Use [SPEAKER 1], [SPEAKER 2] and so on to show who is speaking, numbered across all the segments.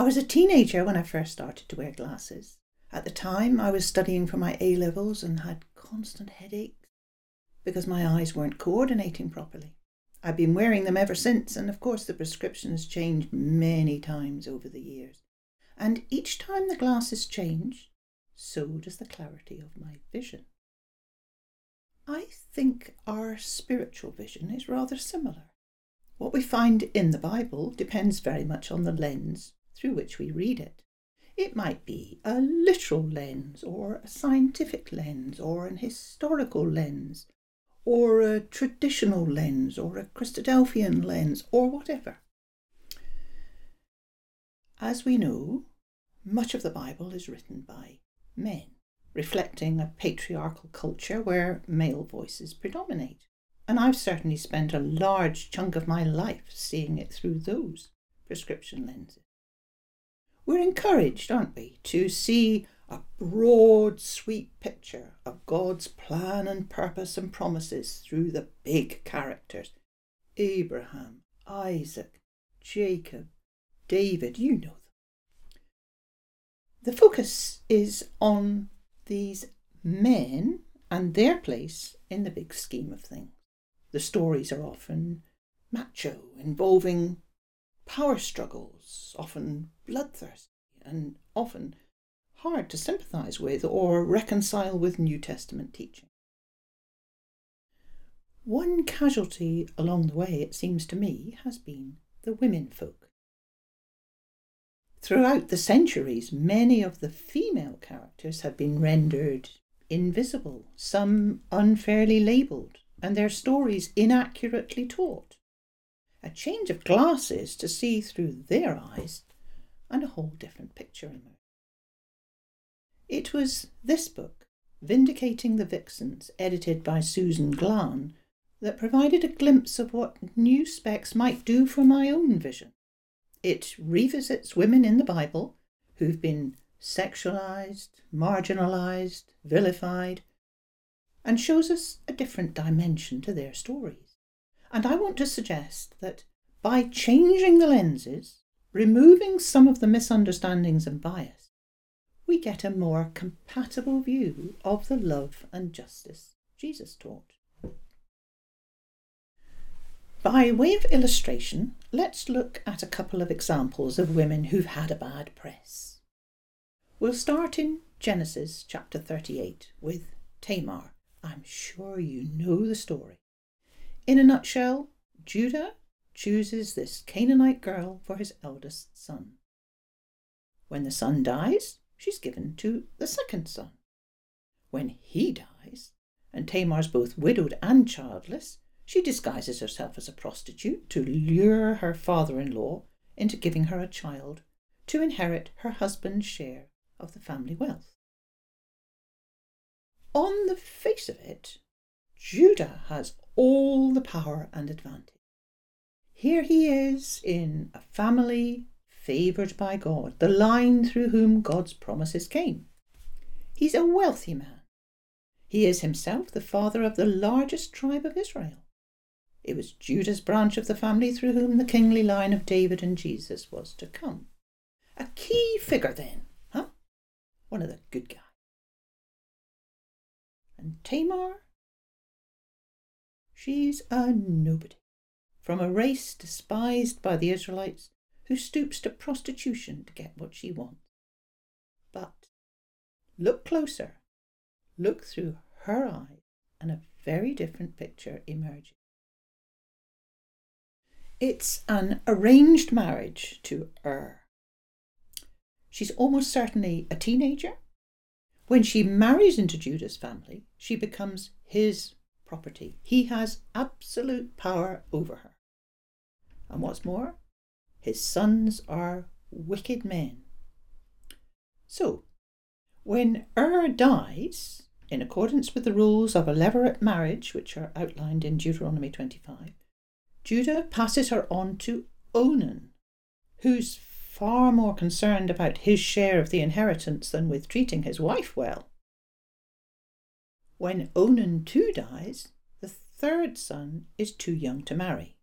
[SPEAKER 1] I was a teenager when I first started to wear glasses. At the time, I was studying for my A levels and had constant headaches because my eyes weren't coordinating properly. I've been wearing them ever since, and of course, the prescription has changed many times over the years. And each time the glasses change, so does the clarity of my vision. I think our spiritual vision is rather similar. What we find in the Bible depends very much on the lens through which we read it. It might be a literal lens, or a scientific lens, or an historical lens, or a traditional lens, or a Christadelphian lens, or whatever. As we know, much of the Bible is written by men, reflecting a patriarchal culture where male voices predominate. And I've certainly spent a large chunk of my life seeing it through those prescription lenses. We're encouraged, aren't we, to see a broad, sweet picture of God's plan and purpose and promises through the big characters Abraham, Isaac, Jacob, David, you know them. The focus is on these men and their place in the big scheme of things. The stories are often macho, involving power struggles, often bloodthirsty, and often hard to sympathise with or reconcile with New Testament teaching. One casualty along the way, it seems to me, has been the women folk. Throughout the centuries, many of the female characters have been rendered invisible, some unfairly labelled, and their stories inaccurately taught. A change of glasses to see through their eyes, and a whole different picture emerged. It was this book, Vindicating the Vixens, edited by Susan Glahn, that provided a glimpse of what new specs might do for my own vision. It revisits women in the Bible who've been sexualized, marginalized, vilified, and shows us a different dimension to their stories. And I want to suggest that by changing the lenses, removing some of the misunderstandings and bias, we get a more compatible view of the love and justice Jesus taught. By way of illustration, let's look at a couple of examples of women who've had a bad press. We'll start in Genesis chapter 38 with Tamar. I'm sure you know the story. In a nutshell, Judah chooses this Canaanite girl for his eldest son. When the son dies, she's given to the second son. When he dies, and Tamar's both widowed and childless, she disguises herself as a prostitute to lure her father in law into giving her a child to inherit her husband's share of the family wealth. On the face of it, Judah has all the power and advantage. Here he is in a family favoured by God, the line through whom God's promises came. He's a wealthy man. He is himself the father of the largest tribe of Israel. It was Judah's branch of the family through whom the kingly line of David and Jesus was to come. A key figure, then, huh? One of the good guys. And Tamar? She's a nobody. From a race despised by the Israelites, who stoops to prostitution to get what she wants. But look closer, look through her eyes, and a very different picture emerges. It's an arranged marriage to Ur. She's almost certainly a teenager. When she marries into Judah's family, she becomes his property. He has absolute power over her. And what's more, his sons are wicked men. So, when Ur dies, in accordance with the rules of a levirate marriage, which are outlined in Deuteronomy 25, Judah passes her on to Onan, who's far more concerned about his share of the inheritance than with treating his wife well. When Onan too dies, the third son is too young to marry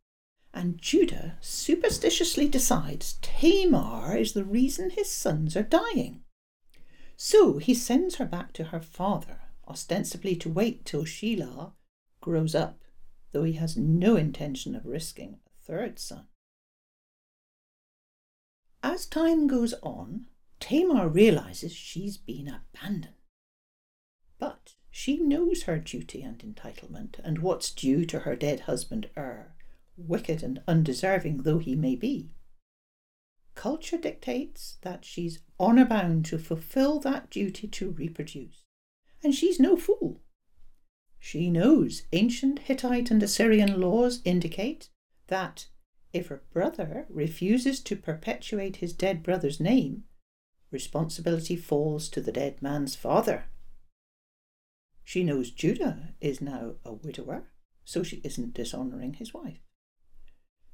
[SPEAKER 1] and Judah superstitiously decides Tamar is the reason his sons are dying. So he sends her back to her father, ostensibly to wait till Shelah grows up, though he has no intention of risking a third son. As time goes on, Tamar realizes she's been abandoned. But she knows her duty and entitlement and what's due to her dead husband Ur, wicked and undeserving though he may be. Culture dictates that she's honour bound to fulfil that duty to reproduce, and she's no fool. She knows ancient Hittite and Assyrian laws indicate that if her brother refuses to perpetuate his dead brother's name, responsibility falls to the dead man's father. She knows Judah is now a widower, so she isn't dishonouring his wife.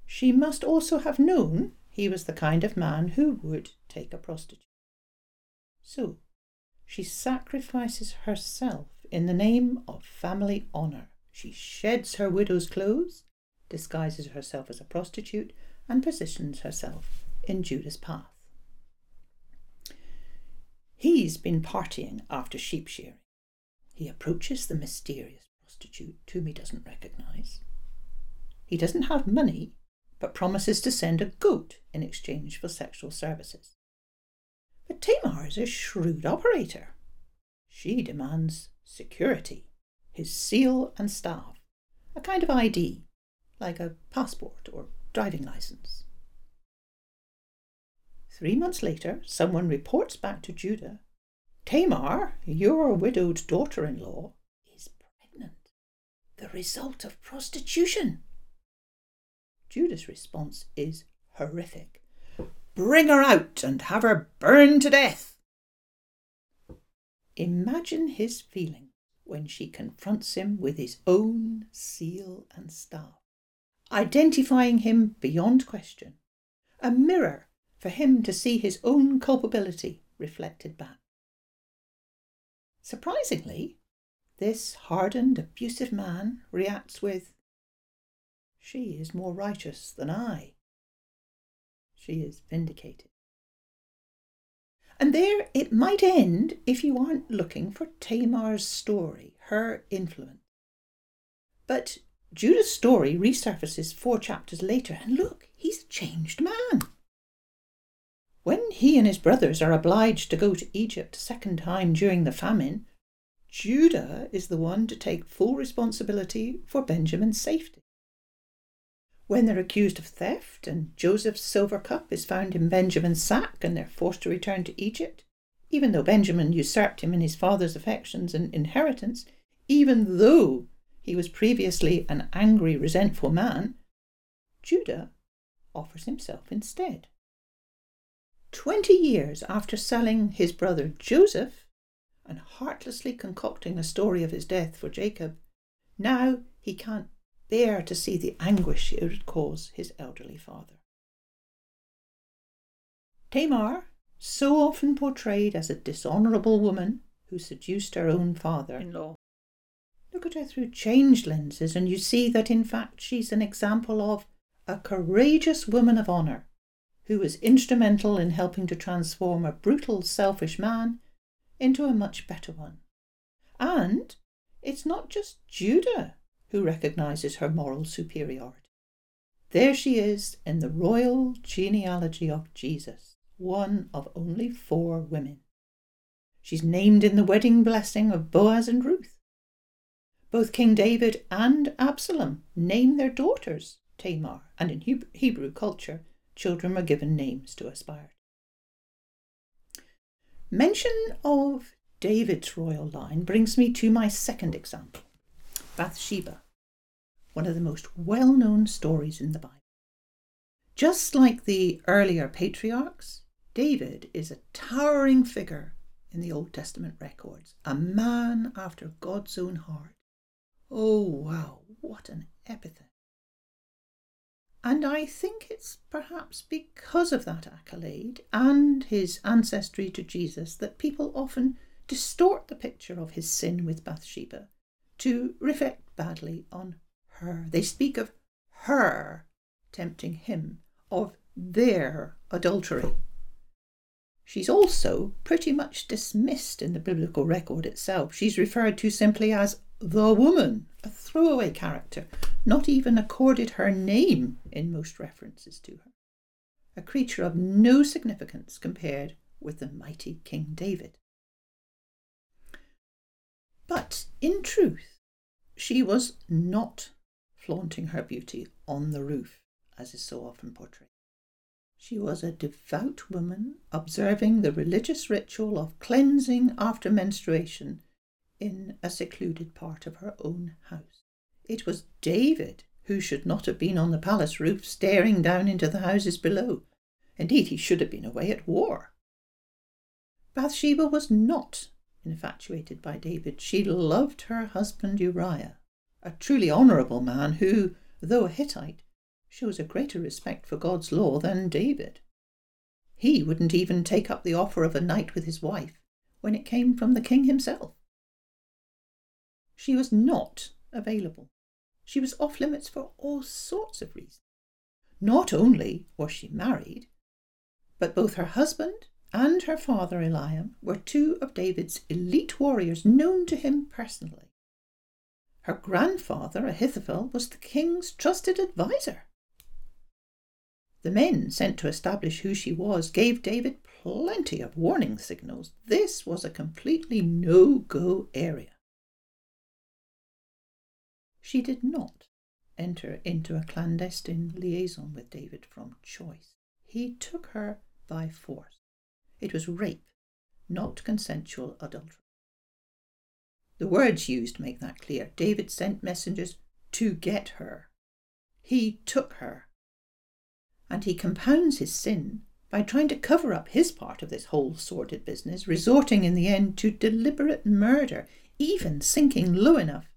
[SPEAKER 1] She must also have known he was the kind of man who would take a prostitute. So she sacrifices herself in the name of family honour. She sheds her widow's clothes, disguises herself as a prostitute, and positions herself in Judah's path. He's been partying after sheep shearing. He approaches the mysterious prostitute, whom he doesn't recognise. He doesn't have money, but promises to send a goat in exchange for sexual services. But Tamar is a shrewd operator. She demands security, his seal and staff, a kind of ID, like a passport or driving license. Three months later, someone reports back to Judah Tamar, your widowed daughter in law, is pregnant. The result of prostitution. Judah's response is horrific. Bring her out and have her burned to death. Imagine his feeling when she confronts him with his own seal and staff, identifying him beyond question, a mirror for him to see his own culpability reflected back. Surprisingly, this hardened, abusive man reacts with, She is more righteous than I. She is vindicated. And there it might end if you aren't looking for Tamar's story, her influence. But Judah's story resurfaces four chapters later, and look, he's a changed man. When he and his brothers are obliged to go to Egypt a second time during the famine, Judah is the one to take full responsibility for Benjamin's safety. When they're accused of theft and Joseph's silver cup is found in Benjamin's sack and they're forced to return to Egypt, even though Benjamin usurped him in his father's affections and inheritance, even though he was previously an angry, resentful man, Judah offers himself instead. Twenty years after selling his brother Joseph and heartlessly concocting a story of his death for Jacob, now he can't bear to see the anguish it would cause his elderly father. Tamar, so often portrayed as a dishonourable woman who seduced her own father in law. Look at her through changed lenses, and you see that in fact she's an example of a courageous woman of honour who was instrumental in helping to transform a brutal, selfish man into a much better one. And it's not just Judah who recognizes her moral superiority. There she is in the royal genealogy of Jesus, one of only four women. She's named in the wedding blessing of Boaz and Ruth. Both King David and Absalom name their daughters Tamar, and in Hebrew culture, children were given names to aspire. to. Mention of David's royal line brings me to my second example Bathsheba, one of the most well known stories in the Bible. Just like the earlier patriarchs, David is a towering figure in the Old Testament records, a man after God's own heart. Oh, wow, what an epithet! And I think it's perhaps because of that accolade and his ancestry to Jesus that people often distort the picture of his sin with Bathsheba to reflect badly on her. They speak of her tempting him of their adultery. She's also pretty much dismissed in the biblical record itself. She's referred to simply as the woman, a throwaway character, not even accorded her name in most references to her. A creature of no significance compared with the mighty King David. But in truth, she was not flaunting her beauty on the roof, as is so often portrayed. She was a devout woman observing the religious ritual of cleansing after menstruation in a secluded part of her own house. It was David who should not have been on the palace roof staring down into the houses below. Indeed, he should have been away at war. Bathsheba was not infatuated by David. She loved her husband Uriah, a truly honourable man who, though a Hittite, shows a greater respect for God's law than David. He wouldn't even take up the offer of a night with his wife when it came from the king himself. She was not available. She was off limits for all sorts of reasons. Not only was she married, but both her husband and her father Eliam were two of David's elite warriors known to him personally. Her grandfather Ahithophel was the king's trusted adviser. The men sent to establish who she was gave David plenty of warning signals. This was a completely no go area. She did not enter into a clandestine liaison with David from choice. He took her by force. It was rape, not consensual adultery. The words used make that clear. David sent messengers to get her. He took her and he compounds his sin by trying to cover up his part of this whole sordid business, resorting in the end to deliberate murder, even sinking low enough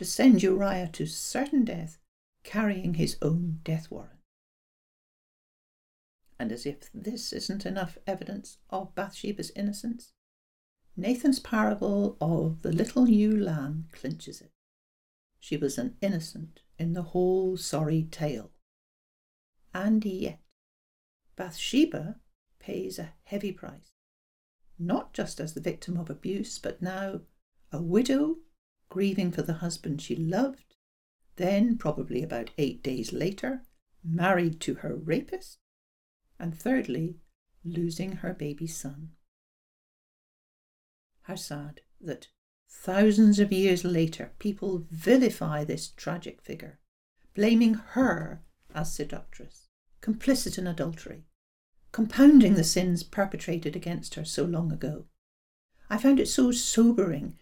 [SPEAKER 1] to send Uriah to certain death, carrying his own death warrant. And as if this isn't enough evidence of Bathsheba's innocence, Nathan's parable of the little ewe lamb clinches it. She was an innocent in the whole sorry tale. And yet, Bathsheba pays a heavy price, not just as the victim of abuse, but now a widow grieving for the husband she loved, then, probably about eight days later, married to her rapist, and thirdly, losing her baby son. How sad that thousands of years later people vilify this tragic figure, blaming her as seductress, complicit in adultery, compounding the sins perpetrated against her so long ago. I found it so sobering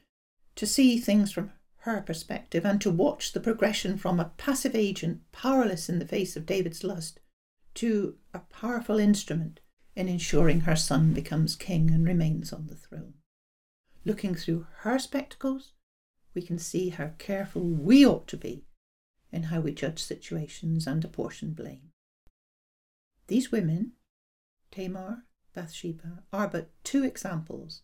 [SPEAKER 1] to see things from her perspective and to watch the progression from a passive agent powerless in the face of David's lust to a powerful instrument in ensuring her son becomes king and remains on the throne. Looking through her spectacles, we can see how careful we ought to be in how we judge situations and apportion blame. These women, Tamar, Bathsheba, are but two examples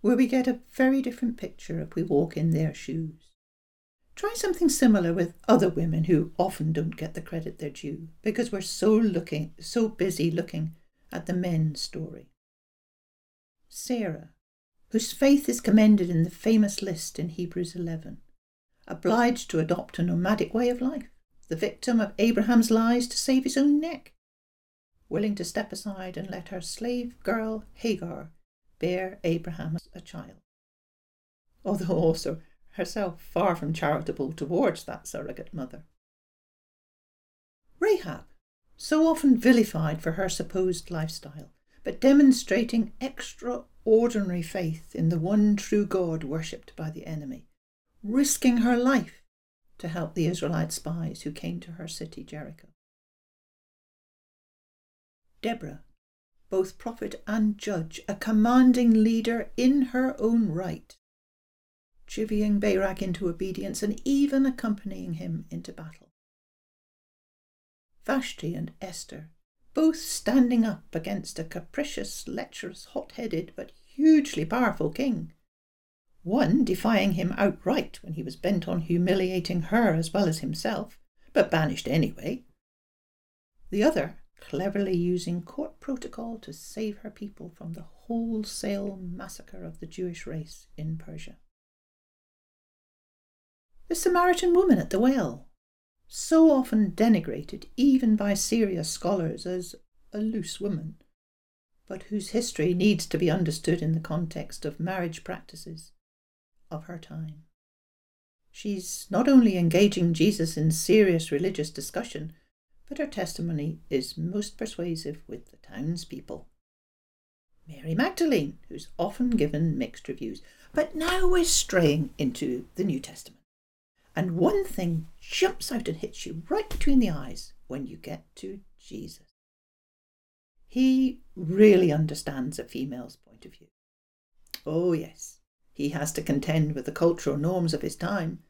[SPEAKER 1] where we get a very different picture if we walk in their shoes. Try something similar with other women who often don't get the credit they're due because we're so looking so busy looking at the men's story. Sarah, whose faith is commended in the famous list in Hebrews 11, obliged to adopt a nomadic way of life, the victim of Abraham's lies to save his own neck, willing to step aside and let her slave girl Hagar bear Abraham as a child. Although also herself far from charitable towards that surrogate mother. Rahab, so often vilified for her supposed lifestyle, but demonstrating extraordinary faith in the one true God worshipped by the enemy, risking her life to help the Israelite spies who came to her city, Jericho. Deborah, both prophet and judge, a commanding leader in her own right, chivying Barak into obedience and even accompanying him into battle. Vashti and Esther, both standing up against a capricious, lecherous, hot headed, but hugely powerful king. One defying him outright when he was bent on humiliating her as well as himself, but banished anyway. the other cleverly using court protocol to save her people from the wholesale massacre of the Jewish race in Persia. The Samaritan woman at the well, so often denigrated even by serious scholars as a loose woman, but whose history needs to be understood in the context of marriage practices of her time. She's not only engaging Jesus in serious religious discussion, but her testimony is most persuasive with the townspeople. Mary Magdalene, who's often given mixed reviews, but now we're straying into the New Testament. And one thing jumps out and hits you right between the eyes when you get to Jesus. He really understands a female's point of view. Oh, yes, he has to contend with the cultural norms of his time,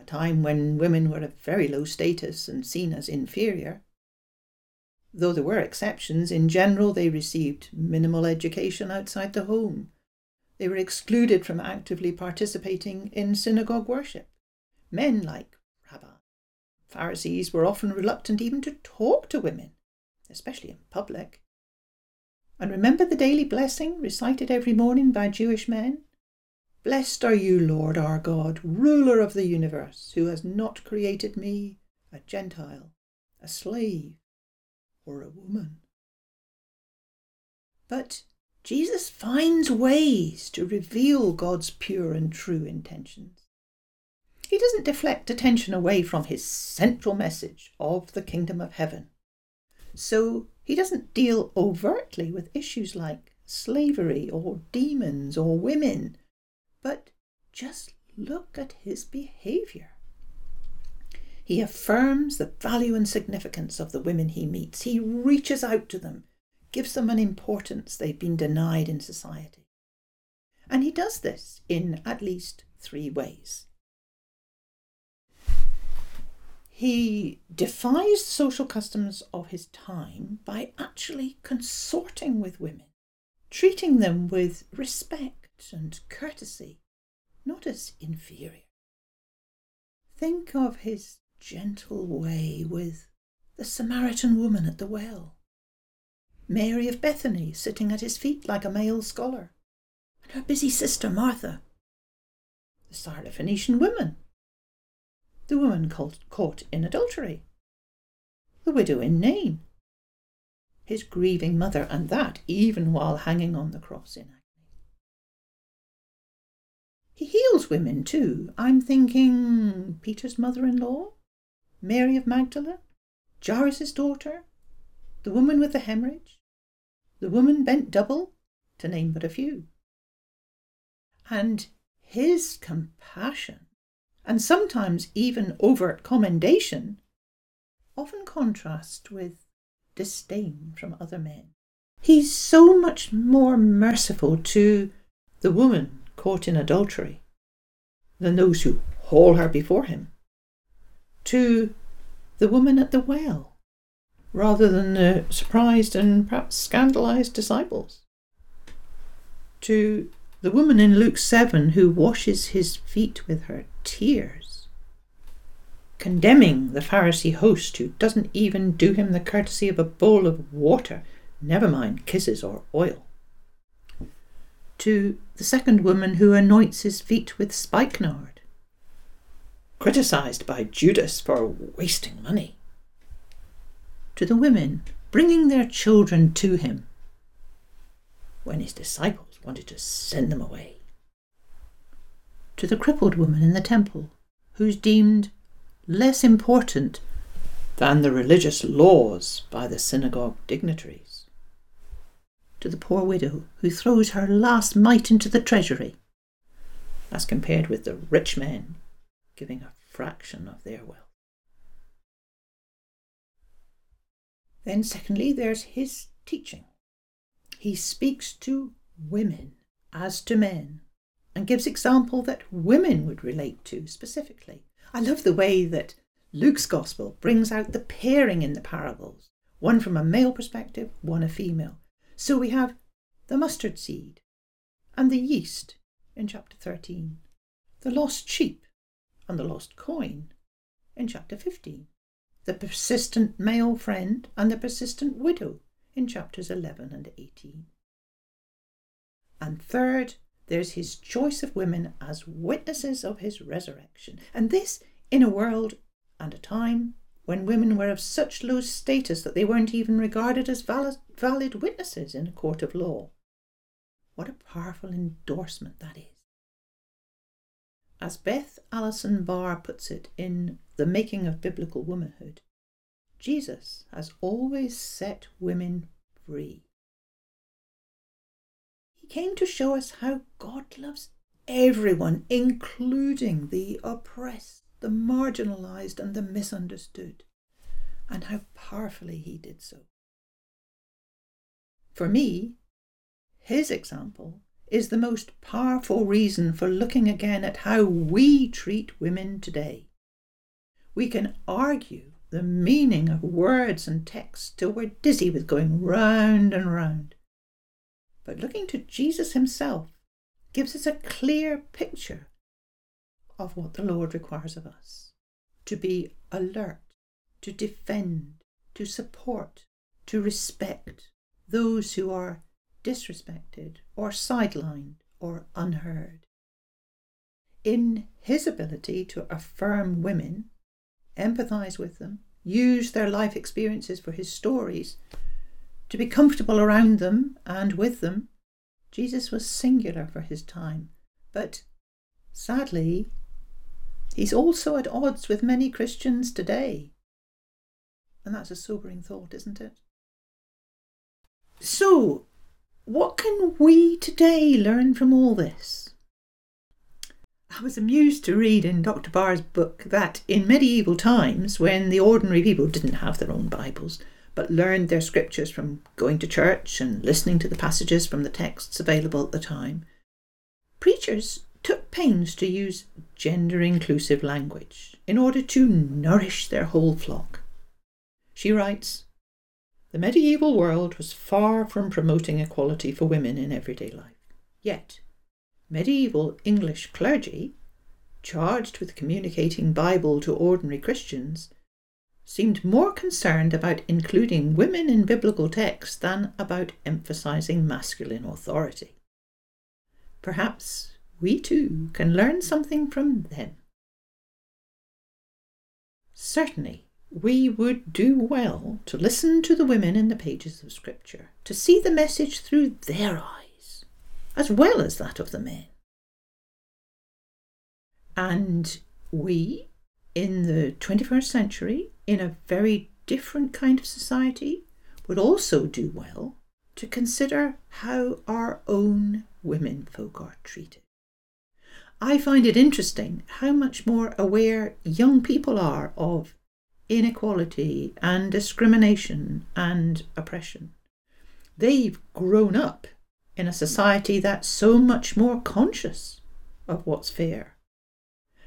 [SPEAKER 1] a time when women were of very low status and seen as inferior. Though there were exceptions, in general they received minimal education outside the home. They were excluded from actively participating in synagogue worship. Men like Rabbi Pharisees were often reluctant even to talk to women, especially in public. And remember the daily blessing recited every morning by Jewish men? Blessed are you, Lord our God, ruler of the universe, who has not created me a Gentile, a slave, or a woman. But Jesus finds ways to reveal God's pure and true intentions. He doesn't deflect attention away from his central message of the kingdom of heaven. So he doesn't deal overtly with issues like slavery or demons or women but just look at his behaviour. He affirms the value and significance of the women he meets. He reaches out to them, gives them an importance they've been denied in society. And he does this in at least three ways. He defies social customs of his time by actually consorting with women, treating them with respect and courtesy, not as inferior. Think of his gentle way with the Samaritan woman at the well, Mary of Bethany sitting at his feet like a male scholar, and her busy sister Martha, the Syrophoenician woman, the woman caught in adultery, the widow in Nain, his grieving mother, and that even while hanging on the cross in he heals women too. I'm thinking Peter's mother in law, Mary of Magdala, Jairus' daughter, the woman with the hemorrhage, the woman bent double, to name but a few. And his compassion, and sometimes even overt commendation, often contrast with disdain from other men. He's so much more merciful to the woman caught in adultery than those who haul her before him. To the woman at the well, rather than the surprised and perhaps scandalized disciples. To the woman in Luke 7 who washes his feet with her tears, condemning the Pharisee host who doesn't even do him the courtesy of a bowl of water, never mind kisses or oil to the second woman who anoints his feet with spikenard, criticized by Judas for wasting money, to the women bringing their children to him. When his disciples wanted to send them away, to the crippled woman in the temple who's deemed less important than the religious laws by the synagogue dignitaries to the poor widow who throws her last mite into the treasury, as compared with the rich men giving a fraction of their wealth. Then, secondly, there's his teaching. He speaks to women as to men and gives example that women would relate to specifically. I love the way that Luke's gospel brings out the pairing in the parables, one from a male perspective, one a female. So we have the mustard seed and the yeast in chapter 13, the lost sheep and the lost coin in chapter 15, the persistent male friend, and the persistent widow in chapters 11 and 18. And third, there's his choice of women as witnesses of his resurrection. And this in a world and a time when women were of such low status that they weren't even regarded as valid, valid witnesses in a court of law. What a powerful endorsement that is. As Beth Allison Barr puts it in The Making of Biblical Womanhood, Jesus has always set women free. He came to show us how God loves everyone, including the oppressed, the marginalized, and the misunderstood, and how powerfully He did so. For me, His example is the most powerful reason for looking again at how we treat women today. We can argue the meaning of words and texts till we're dizzy with going round and round. But looking to Jesus himself gives us a clear picture of what the Lord requires of us to be alert, to defend, to support, to respect those who are disrespected or sidelined or unheard. In his ability to affirm women, empathize with them, use their life experiences for his stories, to be comfortable around them and with them, Jesus was singular for his time. But sadly, he's also at odds with many Christians today. And that's a sobering thought, isn't it? So, what can we today learn from all this? I was amused to read in Dr. Barr's book that in medieval times, when the ordinary people didn't have their own Bibles, but learned their scriptures from going to church and listening to the passages from the texts available at the time, preachers took pains to use gender inclusive language in order to nourish their whole flock. She writes, the medieval world was far from promoting equality for women in everyday life. Yet, medieval English clergy, charged with communicating Bible to ordinary Christians, seemed more concerned about including women in biblical texts than about emphasizing masculine authority. Perhaps we too can learn something from them. Certainly, we would do well to listen to the women in the pages of Scripture, to see the message through their eyes, as well as that of the men. And we, in the 21st century, in a very different kind of society, would also do well to consider how our own women folk are treated. I find it interesting how much more aware young people are of inequality and discrimination and oppression. They've grown up in a society that's so much more conscious of what's fair.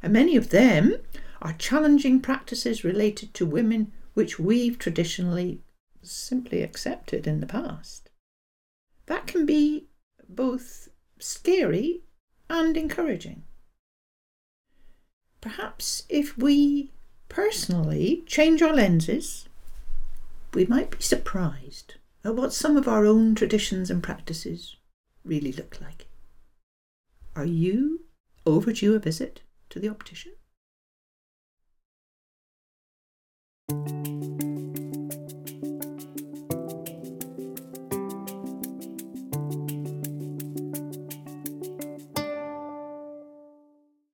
[SPEAKER 1] And many of them are challenging practices related to women which we've traditionally simply accepted in the past. That can be both scary and encouraging. Perhaps if we personally change our lenses, we might be surprised at what some of our own traditions and practices really look like. Are you overdue a visit to the optician?